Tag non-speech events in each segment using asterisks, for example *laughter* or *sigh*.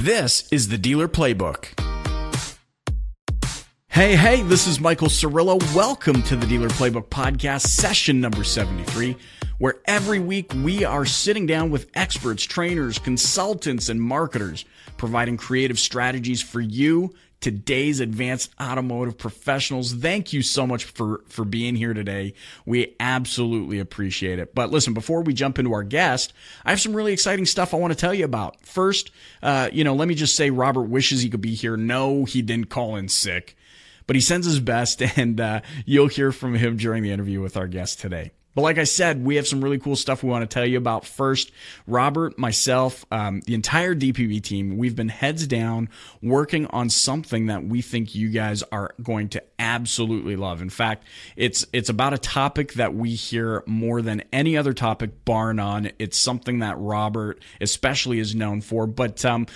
This is the Dealer Playbook. Hey, hey, this is Michael Cirillo. Welcome to the Dealer Playbook Podcast, session number 73, where every week we are sitting down with experts, trainers, consultants, and marketers, providing creative strategies for you today's advanced automotive professionals. Thank you so much for, for being here today. We absolutely appreciate it. But listen, before we jump into our guest, I have some really exciting stuff I want to tell you about. First, uh, you know, let me just say Robert wishes he could be here. No, he didn't call in sick, but he sends his best *laughs* and uh, you'll hear from him during the interview with our guest today. But like I said, we have some really cool stuff we want to tell you about. First, Robert, myself, um, the entire DPB team, we've been heads down working on something that we think you guys are going to absolutely love. In fact, it's it's about a topic that we hear more than any other topic, bar none. It's something that Robert especially is known for. But um,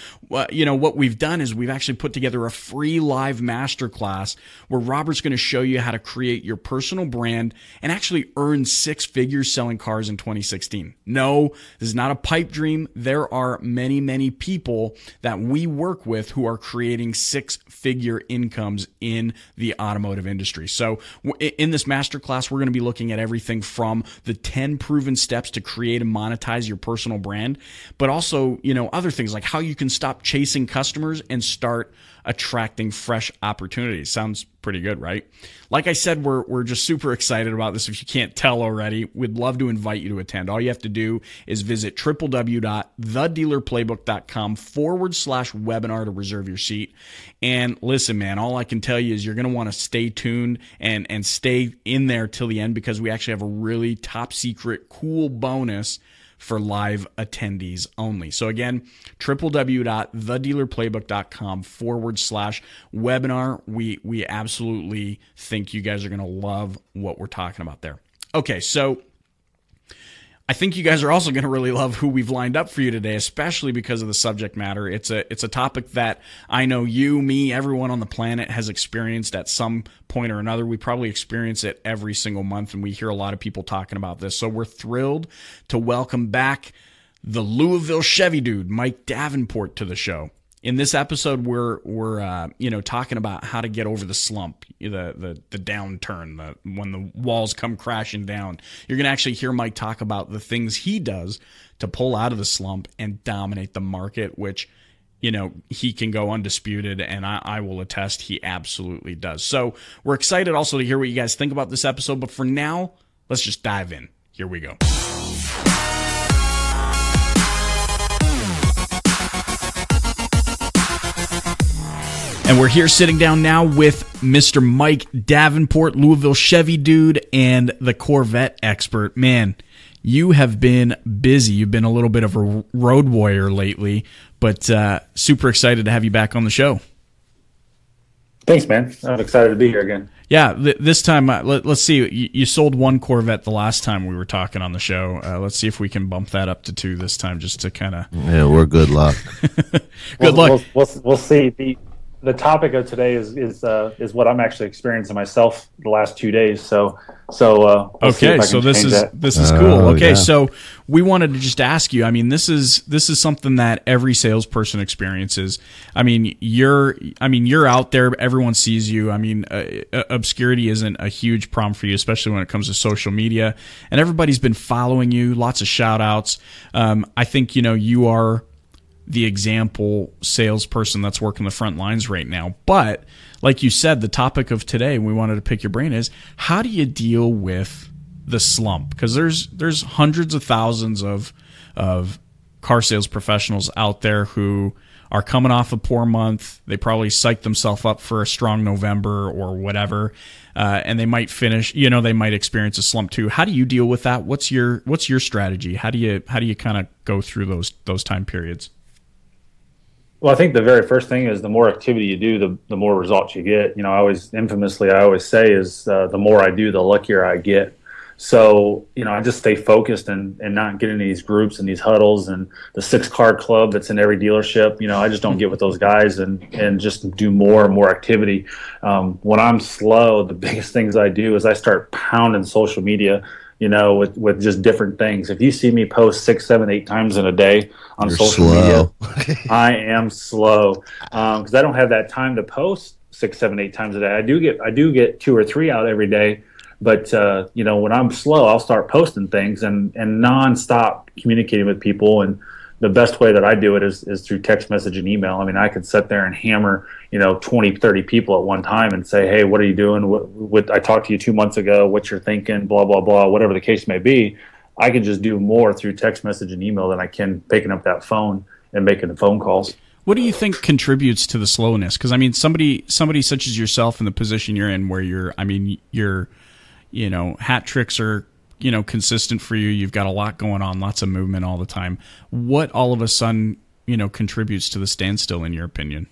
you know what we've done is we've actually put together a free live masterclass where Robert's going to show you how to create your personal brand and actually earn six figures selling cars in 2016. No, this is not a pipe dream. There are many, many people that we work with who are creating six figure incomes in the automotive industry. So in this masterclass, we're going to be looking at everything from the 10 proven steps to create and monetize your personal brand, but also, you know, other things like how you can stop chasing customers and start attracting fresh opportunities. Sounds pretty good, right? Like I said, we're, we're just super excited about this. If you can't tell already, we'd love to invite you to attend. All you have to do is visit www.thedealerplaybook.com forward slash webinar to reserve your seat. And listen, man, all I can tell you is you're going to want to stay tuned and, and stay in there till the end because we actually have a really top secret, cool bonus for live attendees only. So again, www.thedealerplaybook.com forward slash webinar. We we absolutely think you guys are gonna love what we're talking about there. Okay, so I think you guys are also going to really love who we've lined up for you today, especially because of the subject matter. It's a it's a topic that I know you, me, everyone on the planet has experienced at some point or another. We probably experience it every single month, and we hear a lot of people talking about this. So we're thrilled to welcome back the Louisville Chevy dude, Mike Davenport, to the show in this episode we're we're uh, you know talking about how to get over the slump the the, the downturn the when the walls come crashing down. You're going to actually hear mike talk about the things he does to pull out of the slump and dominate the market which you know he can go undisputed and I, I will attest he absolutely does. So we're excited also to hear what you guys think about this episode but for now let's just dive in. Here we go And we're here sitting down now with Mr. Mike Davenport, Louisville Chevy dude, and the Corvette expert. Man, you have been busy. You've been a little bit of a road warrior lately, but uh, super excited to have you back on the show. Thanks, man. I'm excited to be here again. Yeah, th- this time, uh, let, us see. You, you, sold one Corvette the last time we were talking on the show. Uh, let's see if we can bump that up to two this time, just to kind of. Yeah, we're good luck. *laughs* good we'll, luck. We'll, we'll, we'll see. The, the topic of today is is uh, is what I'm actually experiencing myself the last two days. So so uh, okay, so this is that. this is cool. Oh, okay, yeah. so we wanted to just ask you. I mean, this is this is something that every salesperson experiences. I mean, you're I mean you're out there. Everyone sees you. I mean, uh, uh obscurity isn't a huge problem for you, especially when it comes to social media. And everybody's been following you. Lots of shout outs. Um, I think you know you are the example salesperson that's working the front lines right now. But like you said, the topic of today, we wanted to pick your brain is how do you deal with the slump? Because there's there's hundreds of thousands of of car sales professionals out there who are coming off a poor month. They probably psyched themselves up for a strong November or whatever, uh, and they might finish. You know, they might experience a slump too. How do you deal with that? What's your What's your strategy? How do you How do you kind of go through those those time periods? Well, I think the very first thing is the more activity you do, the, the more results you get. You know, I always infamously, I always say is uh, the more I do, the luckier I get. So, you know, I just stay focused and, and not get into these groups and these huddles and the six car club that's in every dealership. You know, I just don't get with those guys and, and just do more and more activity. Um, when I'm slow, the *laughs* biggest things I do is I start pounding social media you know, with, with just different things. If you see me post six, seven, eight times in a day on You're social slow. media, *laughs* *laughs* I am slow because I don't have that time to post six, seven, eight times a day. I do get I do get two or three out every day, but uh, you know when I'm slow, I'll start posting things and and nonstop communicating with people and the best way that I do it is, is through text message and email. I mean, I could sit there and hammer, you know, 20, 30 people at one time and say, Hey, what are you doing? What, what I talked to you two months ago, what you're thinking, blah, blah, blah, whatever the case may be. I can just do more through text message and email than I can picking up that phone and making the phone calls. What do you think contributes to the slowness? Because I mean, somebody somebody such as yourself in the position you're in, where you're, I mean, your, you know, hat tricks are you know consistent for you. You've got a lot going on, lots of movement all the time. What all of a sudden you know contributes to the standstill, in your opinion?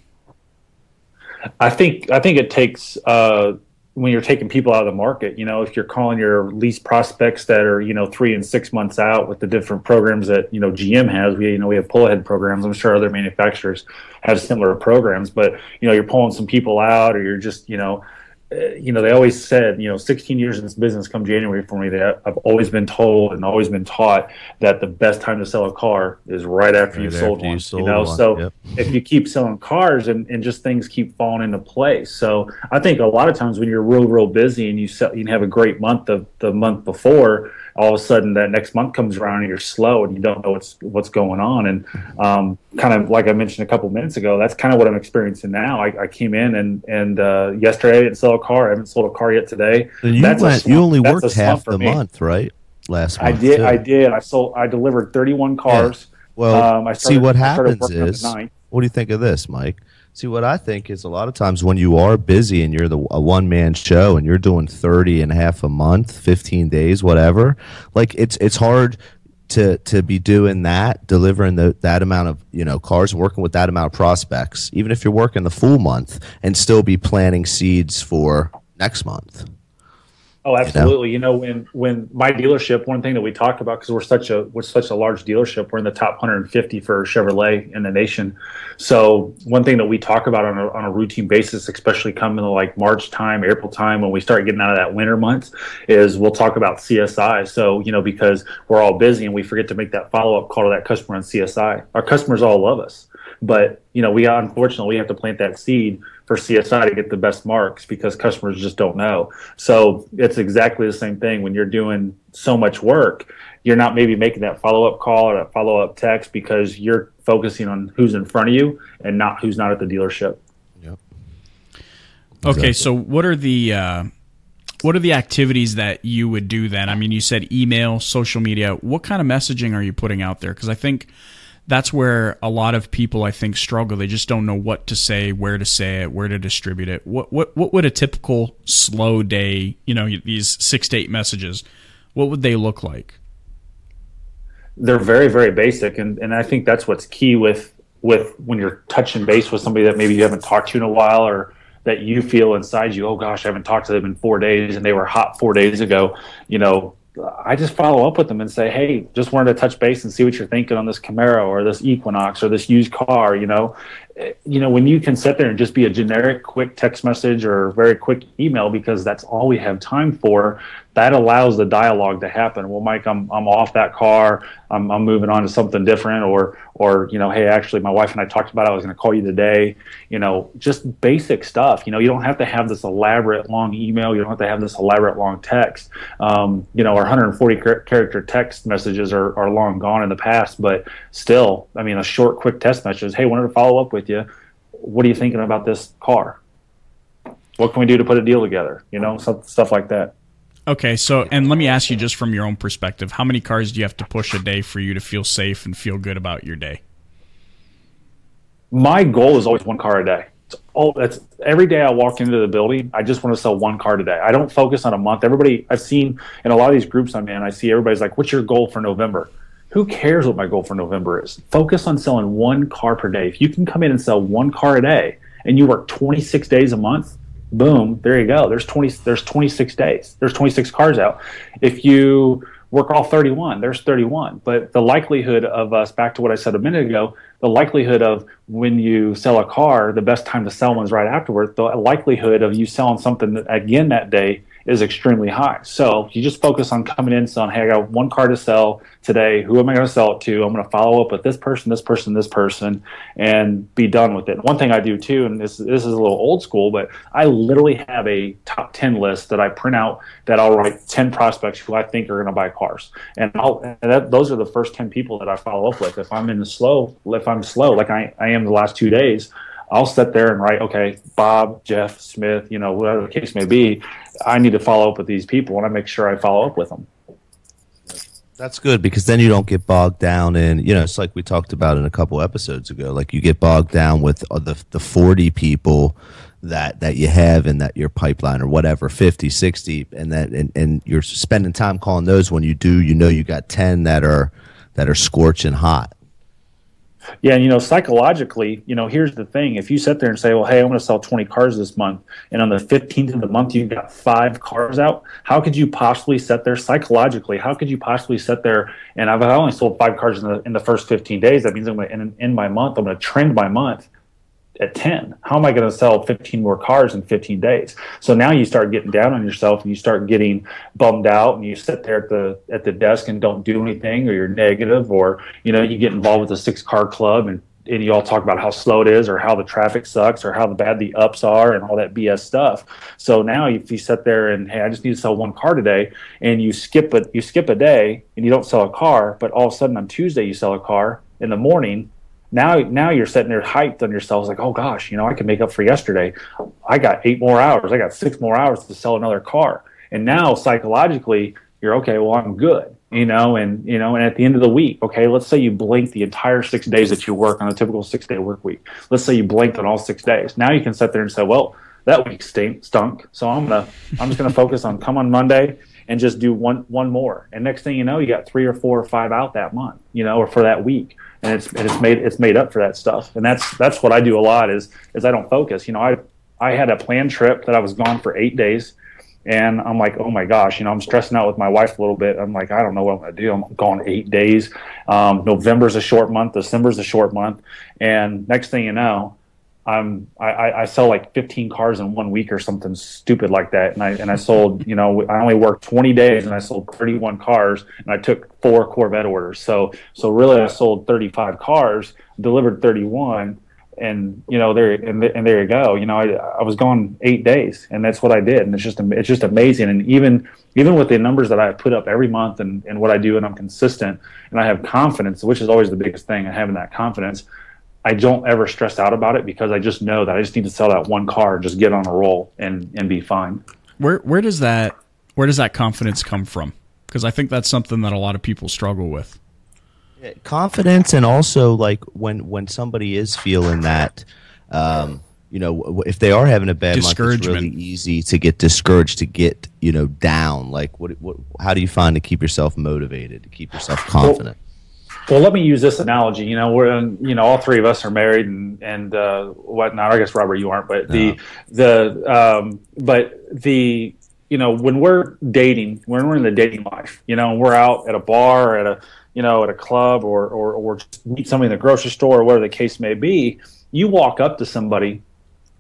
I think I think it takes uh, when you're taking people out of the market. You know, if you're calling your lease prospects that are you know three and six months out with the different programs that you know GM has. We you know we have pull ahead programs. I'm sure other manufacturers have similar programs, but you know you're pulling some people out, or you're just you know Uh, you know, they always said, you know, 16 years in this business come January for me, that I've always been told and always been taught that the best time to sell a car is right after right you've sold one. You, sold you know, one. so yep. if you keep selling cars and, and just things keep falling into place. So I think a lot of times when you're real, real busy and you sell, you have a great month of the month before, all of a sudden that next month comes around and you're slow and you don't know what's what's going on. And um, kind of like I mentioned a couple minutes ago that's kind of what I'm experiencing now. I, I came in and and uh, yesterday I didn't sell a car. I haven't sold a car yet today. You went you only worked half the month right? Last month I did too. I did. I sold I delivered 31 cars. Yeah. well um, I started, see what happens is what do you think of this Mike See, what I think is a lot of times when you are busy and you're the a one man show and you're doing 30 and a half a month, 15 days, whatever, like it's it's hard to to be doing that, delivering the, that amount of you know cars, working with that amount of prospects, even if you're working the full month, and still be planting seeds for next month. Oh, absolutely. You know, you know, when when my dealership, one thing that we talk about because we're such a we're such a large dealership, we're in the top 150 for Chevrolet in the nation. So one thing that we talk about on a, on a routine basis, especially coming to like March time, April time, when we start getting out of that winter months, is we'll talk about CSI. So you know, because we're all busy and we forget to make that follow up call to that customer on CSI. Our customers all love us, but you know, we unfortunately we have to plant that seed for CSI to get the best marks because customers just don't know. So it's exactly the same thing when you're doing so much work. You're not maybe making that follow up call or that follow up text because you're focusing on who's in front of you and not who's not at the dealership. Yep. Okay, so what are the uh, what are the activities that you would do then? I mean, you said email, social media. What kind of messaging are you putting out there? Because I think that's where a lot of people I think struggle. They just don't know what to say, where to say it, where to distribute it. What what what would a typical slow day, you know, these six to eight messages, what would they look like? They're very very basic, and and I think that's what's key with with when you're touching base with somebody that maybe you haven't talked to in a while or that you feel inside you, oh gosh, I haven't talked to them in four days and they were hot four days ago. You know, I just follow up with them and say, "Hey, just wanted to touch base and see what you're thinking on this Camaro or this Equinox or this used car." You know, you know when you can sit there and just be a generic, quick text message or very quick email because that's all we have time for that allows the dialogue to happen. Well, Mike, I'm I'm off that car. I'm I'm moving on to something different, or or you know, hey, actually, my wife and I talked about. It. I was going to call you today. You know, just basic stuff. You know, you don't have to have this elaborate long email. You don't have to have this elaborate long text. Um, you know, our 140 character text messages are are long gone in the past, but still, I mean, a short, quick text message. Hey, wanted to follow up with you. What are you thinking about this car? What can we do to put a deal together? You know, stuff, stuff like that. Okay, so and let me ask you just from your own perspective, how many cars do you have to push a day for you to feel safe and feel good about your day? My goal is always one car a day. It's all that's every day I walk into the building, I just want to sell one car today. I don't focus on a month. Everybody I've seen in a lot of these groups I'm in, I see everybody's like, "What's your goal for November?" Who cares what my goal for November is? Focus on selling one car per day. If you can come in and sell one car a day and you work 26 days a month, boom, there you go. There's 20 there's 26 days. There's 26 cars out. If you work all 31, there's 31. But the likelihood of us back to what I said a minute ago, the likelihood of when you sell a car, the best time to sell one is right afterward. The likelihood of you selling something again that day is extremely high. So you just focus on coming in saying, hey, I got one car to sell today. Who am I going to sell it to? I'm going to follow up with this person, this person, this person, and be done with it. One thing I do too, and this this is a little old school, but I literally have a top ten list that I print out that I'll write ten prospects who I think are going to buy cars, and and that, those are the first ten people that I follow up with. If I'm in the slow, if I'm slow, like I, I am the last two days. I'll sit there and write, okay, Bob, Jeff, Smith, you know, whatever the case may be. I need to follow up with these people, and I make sure I follow up with them. That's good because then you don't get bogged down in, you know, it's like we talked about in a couple episodes ago. Like you get bogged down with uh, the the 40 people that that you have in that your pipeline or whatever 50 60 and that and, and you're spending time calling those when you do you know you got 10 that are that are scorching hot yeah, and you know, psychologically, you know, here's the thing: if you sit there and say, "Well, hey, I'm going to sell 20 cars this month," and on the 15th of the month you've got five cars out, how could you possibly sit there psychologically? How could you possibly sit there and I've only sold five cars in the in the first 15 days? That means I'm to end my month. I'm going to trend my month at 10 how am i going to sell 15 more cars in 15 days so now you start getting down on yourself and you start getting bummed out and you sit there at the at the desk and don't do anything or you're negative or you know you get involved with a six car club and and you all talk about how slow it is or how the traffic sucks or how bad the ups are and all that BS stuff. So now if you sit there and hey, I just need to sell one car today and you skip it you skip a day and you don't sell a car, but all of a sudden on Tuesday you sell a car in the morning now now you're sitting there hyped on yourselves like oh gosh you know i can make up for yesterday. I got eight more hours. I got six more hours to sell another car. And now psychologically you're okay well i'm good you know and you know and at the end of the week okay let's say you blink the entire six days that you work on a typical six day work week. Let's say you blinked on all six days. Now you can sit there and say well that week stink, stunk. So i'm gonna i'm just gonna focus on come on monday and just do one one more. And next thing you know you got three or four or five out that month you know or for that week and it's it's made it's made up for that stuff. And that's that's what I do a lot is is I don't focus. You know, I I had a planned trip that I was gone for eight days, and I'm like, oh my gosh, you know, I'm stressing out with my wife a little bit. I'm like, I don't know what I'm gonna do. I'm gone eight days. Um, November's a short month. December's a short month, and next thing you know, I'm I, I sell like 15 cars in one week or something stupid like that, and I and I sold you know I only worked 20 days and I sold 31 cars and I took four Corvette orders. So so really I sold 35 cars, delivered 31, and you know there and, and there you go. You know I I was gone eight days and that's what I did, and it's just it's just amazing. And even even with the numbers that I put up every month and and what I do, and I'm consistent and I have confidence, which is always the biggest thing, and having that confidence I don't ever stress out about it because I just know that I just need to sell that one car, just get on a roll, and and be fine. Where where does that where does that confidence come from? Because I think that's something that a lot of people struggle with. Confidence, and also like when when somebody is feeling that. Um, you know, if they are having a bad month, it's really easy to get discouraged, to get you know down. Like, what, what? How do you find to keep yourself motivated, to keep yourself confident? Well, well, let me use this analogy. You know, we're you know all three of us are married and and uh, whatnot. I guess Robert, you aren't, but no. the the um, but the you know when we're dating, when we're in the dating life, you know, we're out at a bar, at a you know, at a club, or or or meet somebody in the grocery store, or whatever the case may be. You walk up to somebody,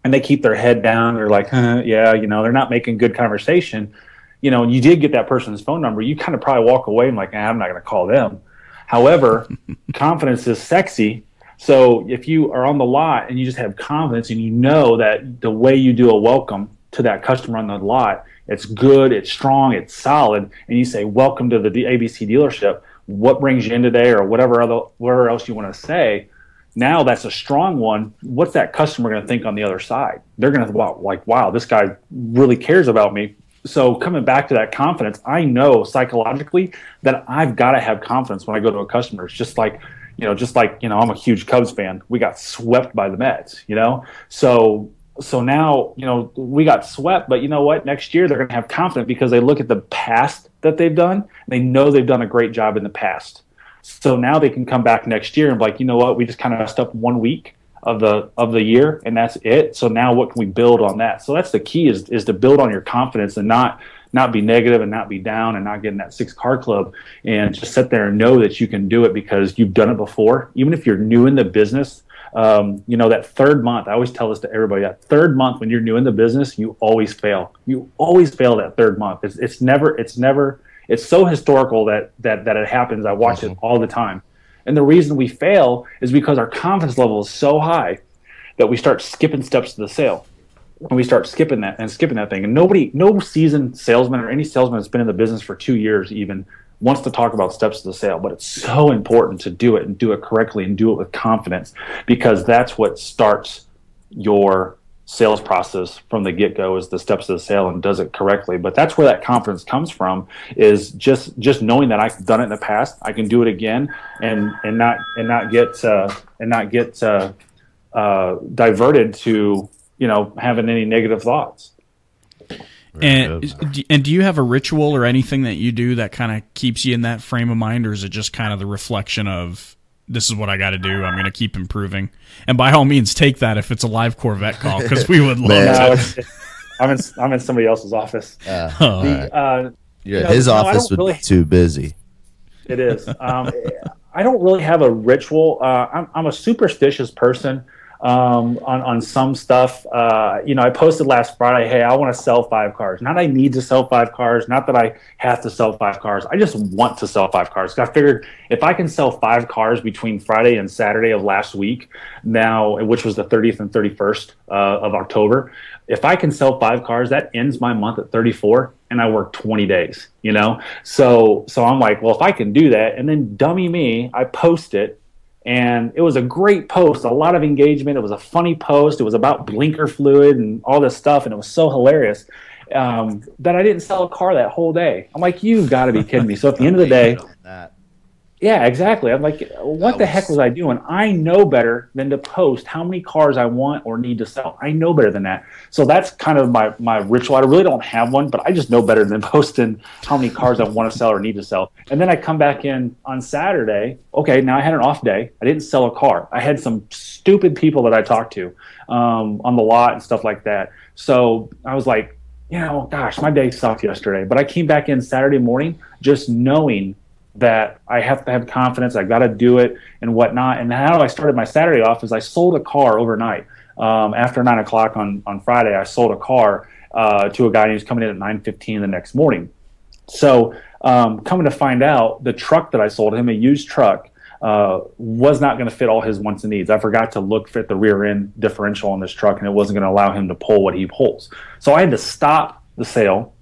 and they keep their head down. They're like, huh, yeah, you know, they're not making good conversation. You know, and you did get that person's phone number. You kind of probably walk away and like, I'm not going to call them However, confidence is sexy. So if you are on the lot and you just have confidence and you know that the way you do a welcome to that customer on the lot, it's good, it's strong, it's solid, and you say, "Welcome to the ABC dealership." What brings you in today, or whatever other whatever else you want to say. Now that's a strong one. What's that customer going to think on the other side? They're going to wow, like, "Wow, this guy really cares about me." So coming back to that confidence, I know psychologically that I've got to have confidence when I go to a customer. It's just like, you know, just like, you know, I'm a huge Cubs fan. We got swept by the Mets, you know? So so now, you know, we got swept, but you know what? Next year they're going to have confidence because they look at the past that they've done. they know they've done a great job in the past. So now they can come back next year and be like, you know what? We just kind of messed up one week of the of the year and that's it so now what can we build on that so that's the key is is to build on your confidence and not not be negative and not be down and not get in that six car club and just sit there and know that you can do it because you've done it before even if you're new in the business Um, you know, that third month, I always tell this to everybody that third month when you're new in the business, you always fail. You always fail that third month. It's, it's never, it's never, it's so historical that, that, that it happens. I watch mm-hmm. it all the time. And the reason we fail is because our confidence level is so high that we start skipping steps to the sale. And we start skipping that and skipping that thing. And nobody, no seasoned salesman or any salesman that's been in the business for two years even wants to talk about steps to the sale, but it's so important to do it and do it correctly and do it with confidence because that's what starts your sales process from the get-go is the steps of the sale and does it correctly. But that's where that confidence comes from is just just knowing that i've done it in the past i can do it again and and not and not get uh, and not get uh, uh, diverted to you know having any negative thoughts. And and do you have a ritual or anything that you do that kind of keeps you in that frame of mind, or is it just kind of the reflection of this is what I got to do. I'm going to keep improving. And by all means, take that if it's a live Corvette call because we would *laughs* love no, it. I'm in I'm in somebody else's office. *laughs* Uh, the, right. uh, yeah, you know, his no, office would really, be too busy. It is. Um, I don't really have a ritual. Uh, I'm, I'm a superstitious person um, on, on some stuff. Uh, you know, I posted last Friday, hey, I want to sell five cars. Not I need to sell five cars, not that I have to sell five cars. I just want to sell five cars. I figured if I can sell five cars between Friday and Saturday of last week, now, which was the 30th and 31st uh, of October, if I can sell five cars, that ends my month at 34 and I work 20 days, you know? So, so I'm like, well, if I can do that and then dummy me, I post it and it was a great post, a lot of engagement. It was a funny post. It was about blinker fluid and all this stuff, and it was so hilarious um, that I didn't sell a car that whole day. I'm like, you've got to be kidding me. So at the end of the day, yeah, exactly. I'm like, what the heck was I doing? I know better than to post how many cars I want or need to sell. I know better than that. So that's kind of my my ritual. I really don't have one, but I just know better than *laughs* posting how many cars I want to sell or need to sell. And then I come back in on Saturday. Okay, now I had an off day. I didn't sell a car. I had some stupid people that I talked to um, on the lot and stuff like that. So I was like, you know, gosh, my day sucked yesterday. But I came back in Saturday morning just knowing that I have to have confidence. I got to do it and whatnot. And how I started my Saturday off is I sold a car overnight. Um, after nine o'clock on, on Friday, I sold a car uh, to a guy who's coming in at nine fifteen the next morning. So um, coming to find out, the truck that I sold him, a used truck, uh, was not going to fit all his wants and needs. I forgot to look fit the rear end differential on this truck, and it wasn't going to allow him to pull what he pulls. So I had to stop the sale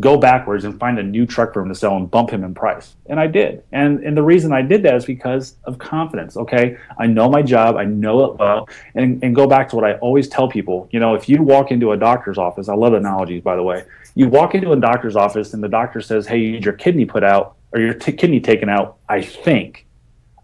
go backwards and find a new truck for him to sell and bump him in price. And I did. And and the reason I did that is because of confidence. Okay. I know my job, I know it well. And and go back to what I always tell people, you know, if you walk into a doctor's office, I love analogies by the way. You walk into a doctor's office and the doctor says, Hey, you need your kidney put out or your t- kidney taken out, I think.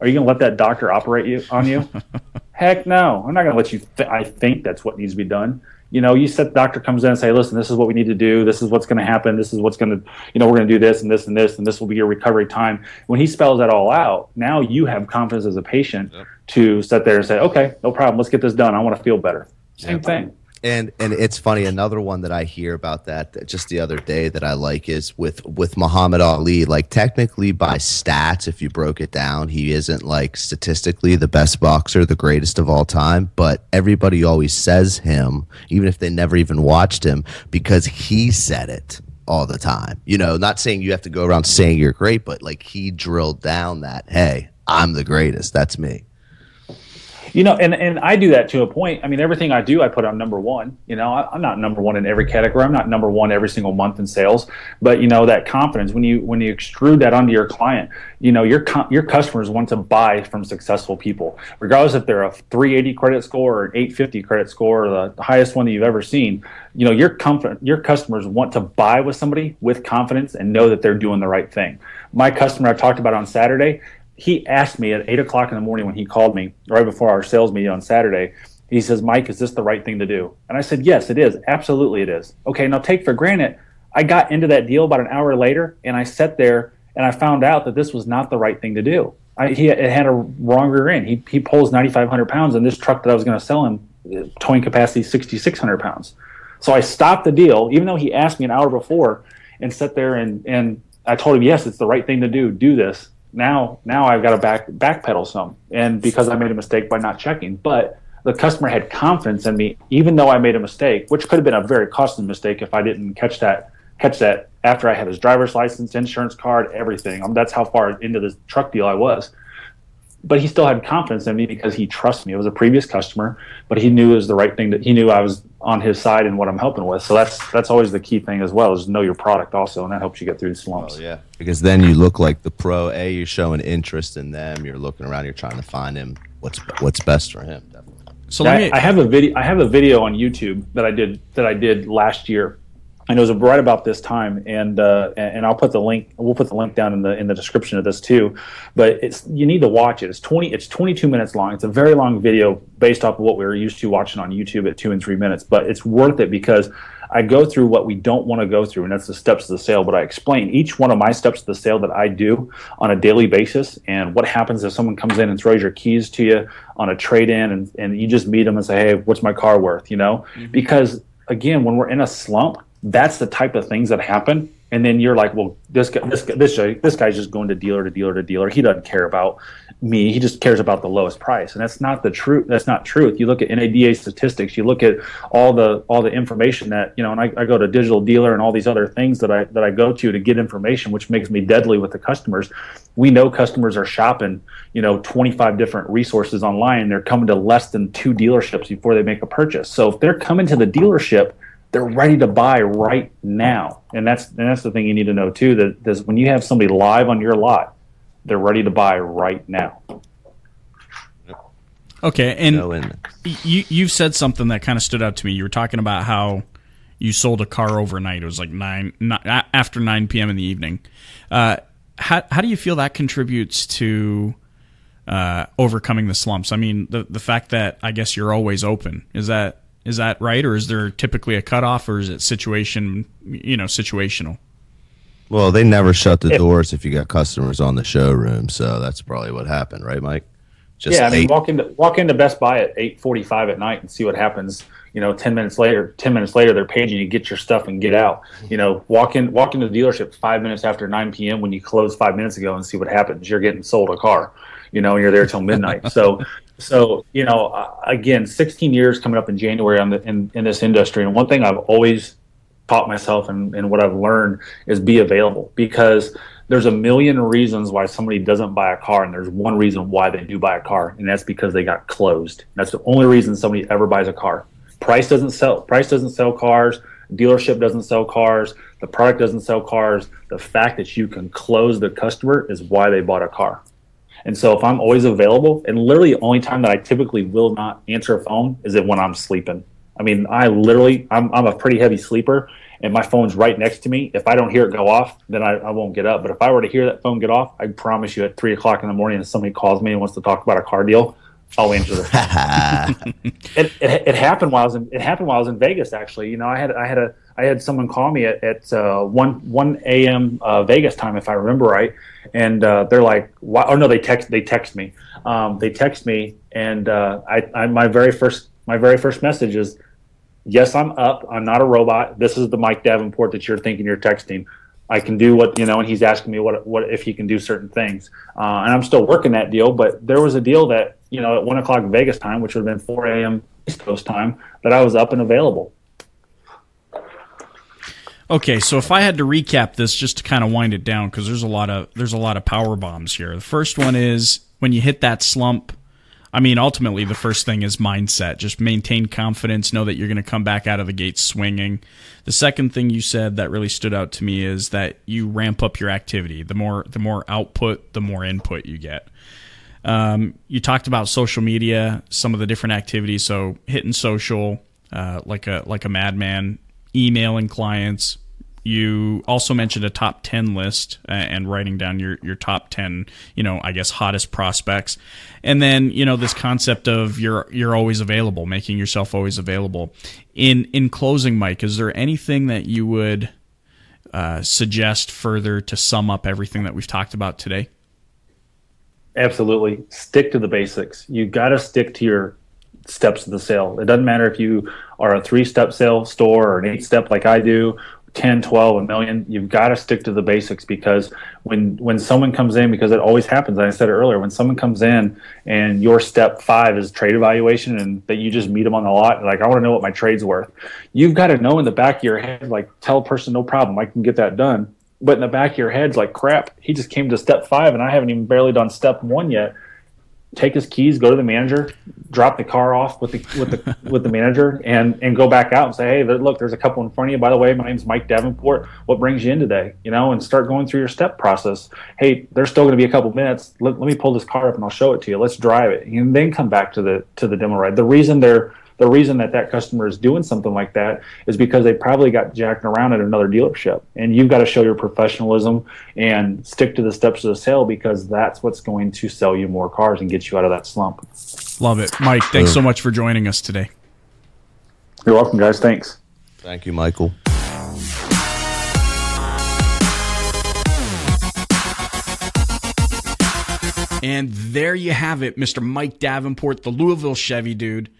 Are you going to let that doctor operate you on you? *laughs* Heck no. I'm not going to let you th- I think that's what needs to be done you know, you said the doctor comes in and say, listen, this is what we need to do. This is what's going to happen. This is what's going to, you know, we're going to do this and this and this, and this will be your recovery time. When he spells that all out, now you have confidence as a patient yep. to sit there and say, okay, no problem. Let's get this done. I want to feel better. Same yep. thing and and it's funny another one that i hear about that just the other day that i like is with with muhammad ali like technically by stats if you broke it down he isn't like statistically the best boxer the greatest of all time but everybody always says him even if they never even watched him because he said it all the time. You know not saying you have to go around saying you're great but like he drilled down that hey i'm the greatest. That's me you know, and, and I do that to a point. I mean, everything I do, I put on number one. You know, I, am not number one in every category. I'm not number one every single month in sales. But you know, that confidence when you when you extrude that onto your client, you know, your your customers want to buy from successful people, regardless if they're a 380 credit score or an 850 credit score or the highest one that you've ever seen. You know, your comfort, your customers want to buy with somebody with confidence and know that they're doing the right thing. My customer I talked about on Saturday, he asked me at eight o'clock in the morning when he called me right before our sales meeting on Saturday. He says, Mike, is this the right thing to do? And I said, Yes, it is. Absolutely, it is. Okay, now take for granted, I got into that deal about an hour later and I sat there and I found out that this was not the right thing to do. I, he it had a wrong rear end. He, he pulls 9,500 pounds, and this truck that I was going to sell him, uh, towing capacity 6,600 pounds. So I stopped the deal, even though he asked me an hour before, and sat there and, and I told him, yes, it's the right thing to do. Do this now now I've got to back backpedal some, and because I made a mistake by not checking, but the customer had confidence in me, even though I made a mistake, which could have been a very costly mistake if I didn't catch that catch that after I had his driver's license, insurance card, everything. Um, that's how far into the truck deal I was. But he still had confidence in me because he trusted me. It was a previous customer, but he knew it was the right thing that he knew I was on his side and what I'm helping with. So that's that's always the key thing as well is know your product also, and that helps you get through the slumps. Oh, yeah, because then you look like the pro. A, you're showing interest in them. You're looking around. You're trying to find him. What's what's best for him. Definitely. So me, I, I have a video. I have a video on YouTube that I did that I did last year and it was right about this time and uh, and I'll put the link we'll put the link down in the in the description of this too. But it's you need to watch it. It's 20 it's 22 minutes long. It's a very long video based off of what we were used to watching on YouTube at 2 and 3 minutes but it's worth it because I go through what we don't want to go through and that's the steps of the sale. But I explain each one of my steps of the sale that I do on a daily basis and what happens if someone comes in and throws your keys to you on a trade in and, and you just meet them and say hey what's my car worth? You know? Mm-hmm. because again when we're in a slump that's the type of things that happen. And then you're like, well, this guy, this guy, this guy, this guy's just going to dealer to dealer to dealer. He doesn't care about me. He just cares about the lowest price, and that's not the truth. That's not truth. You look at NADA statistics. You look at all the all the information that you know. And I, I go to digital dealer and all these other things that I that I go to to get information, which makes me deadly with the customers. We know customers are shopping, you know, 25 different resources online, they're coming to less than two dealerships before they make a purchase. So if they're coming to the dealership they're ready to buy right now. And that's and that's the thing you need to know too. That that when you have somebody live on your lot, they're ready to buy right now. Okay, and you you've said something that kind of stood out to me. You were talking about how you sold a car overnight. It was like nine, after nine p.m. in the evening. Uh, how how do you feel that contributes to uh, overcoming the slumps? I mean, the the fact that I guess you're always open is that is that right, or is there typically a cutoff, or is it situation, you know, situational? Well, they never shut the doors if you got customers on the showroom, so that's probably what happened, right, Mike? Just yeah, I mean, walk into walk into Best Buy at eight forty five at night and see what happens. You know, ten minutes later, ten minutes later, they're paging you, get your stuff and get out. You know, walk in walk into the dealership five minutes after nine p.m. when you closed five minutes ago and see what happens. You're getting sold a car. You know, you're there till midnight. so so you know uh, again 16 years coming up in january the, in, in this industry and one thing i've always taught myself and, and what i've learned is be available because there's a million reasons why somebody doesn't buy a car and there's one reason why they do buy a car and that's because they got closed. That's the only reason somebody ever buys a car. Price doesn't sell price doesn't sell cars dealership doesn't sell cars the product doesn't sell cars. The fact that you can close the customer is why they bought a car and so if I'm always available, and literally the only time that I typically will not answer a phone is when I'm sleeping. I mean, I literally, I'm, I'm a pretty heavy sleeper, and my phone's right next to me. If I don't hear it go off, then I, I won't get up. But if I were to hear that phone get off, I promise you at three o'clock in the morning, if somebody calls me and wants to talk about a car deal, I'll answer the *laughs* phone. it, it, it, happened while I was in, it happened while I was in Vegas. Actually, you know, I had I had a I had someone call me at, at uh, one one a.m. Uh, Vegas time, if I remember right, and uh, they're like, "Why?" Oh no, they text they text me. Um, they text me, and uh, I, I my very first my very first message is, "Yes, I'm up. I'm not a robot. This is the Mike Davenport that you're thinking you're texting. I can do what you know." And he's asking me what what if he can do certain things, uh, and I'm still working that deal. But there was a deal that you know at one o'clock Vegas time, which would have been 4 a.m. East Coast time, that I was up and available. Okay, so if I had to recap this just to kind of wind it down because there's a lot of there's a lot of power bombs here. The first one is when you hit that slump. I mean, ultimately, the first thing is mindset. Just maintain confidence. Know that you're going to come back out of the gate swinging. The second thing you said that really stood out to me is that you ramp up your activity. The more the more output, the more input you get. Um, you talked about social media, some of the different activities. So hitting social uh, like a like a madman, emailing clients. You also mentioned a top 10 list uh, and writing down your, your top 10, you know, I guess hottest prospects. And then, you know, this concept of you're you're always available, making yourself always available. In in closing, Mike, is there anything that you would uh, suggest further to sum up everything that we've talked about today? Absolutely. Stick to the basics. You got to stick to your steps of the sale. It doesn't matter if you are a three step sale store or an eight step like I do, 10 12 a million you've got to stick to the basics because when when someone comes in because it always happens i said it earlier when someone comes in and your step five is trade evaluation and that you just meet them on the lot like i want to know what my trade's worth. You've got to know in the back of your head like tell a person no problem i can get that done. But in the back of your head's like crap he just came to step five and i haven't even barely done step one yet take his keys, go to the manager, drop the car off with the with the *laughs* with the manager, and and go back out and say, hey, look, there's a couple in front of you. By the way, my name's Mike Davenport. What brings you in today? You know, and start going through your step process. Hey, there's still going to be a couple minutes. Let, let me pull this car up and I'll show it to you. Let's drive it, and then come back to the to the demo ride. The reason they're the reason that that customer is doing something like that is because they probably got jacked around at another dealership. And you've got to show your professionalism and stick to the steps of the sale because that's what's going to sell you more cars and get you out of that slump. Love it. Mike thanks so mm. much for joining us today. You're welcome guys. Thanks. Thank you michael. And there you have it, Mr. Mike Davenport, the Louisville Chevy dude.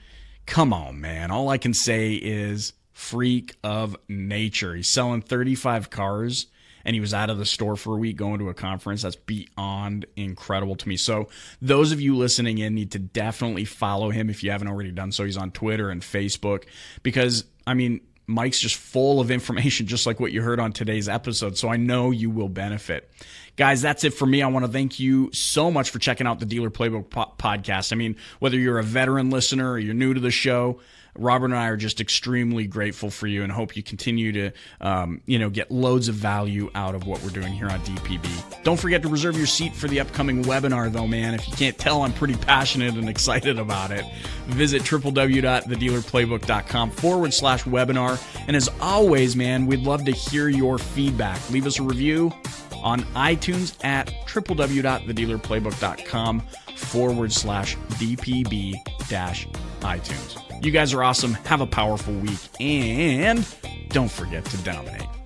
Come on, man. All I can say is freak of nature. He's selling 35 cars and he was out of the store for a week going to a conference. That's beyond incredible to me. So, those of you listening in need to definitely follow him if you haven't already done so. He's on Twitter and Facebook because, I mean, Mike's just full of information, just like what you heard on today's episode. So, I know you will benefit. Guys, that's it for me. I want to thank you so much for checking out the Dealer Playbook po- podcast. I mean, whether you're a veteran listener or you're new to the show, Robert and I are just extremely grateful for you and hope you continue to, um, you know, get loads of value out of what we're doing here on DPB. Don't forget to reserve your seat for the upcoming webinar, though, man. If you can't tell, I'm pretty passionate and excited about it. Visit www.thedealerplaybook.com forward slash webinar. And as always, man, we'd love to hear your feedback. Leave us a review on iTunes at www.thedealerplaybook.com forward slash DPB dash iTunes. You guys are awesome. Have a powerful week and don't forget to dominate.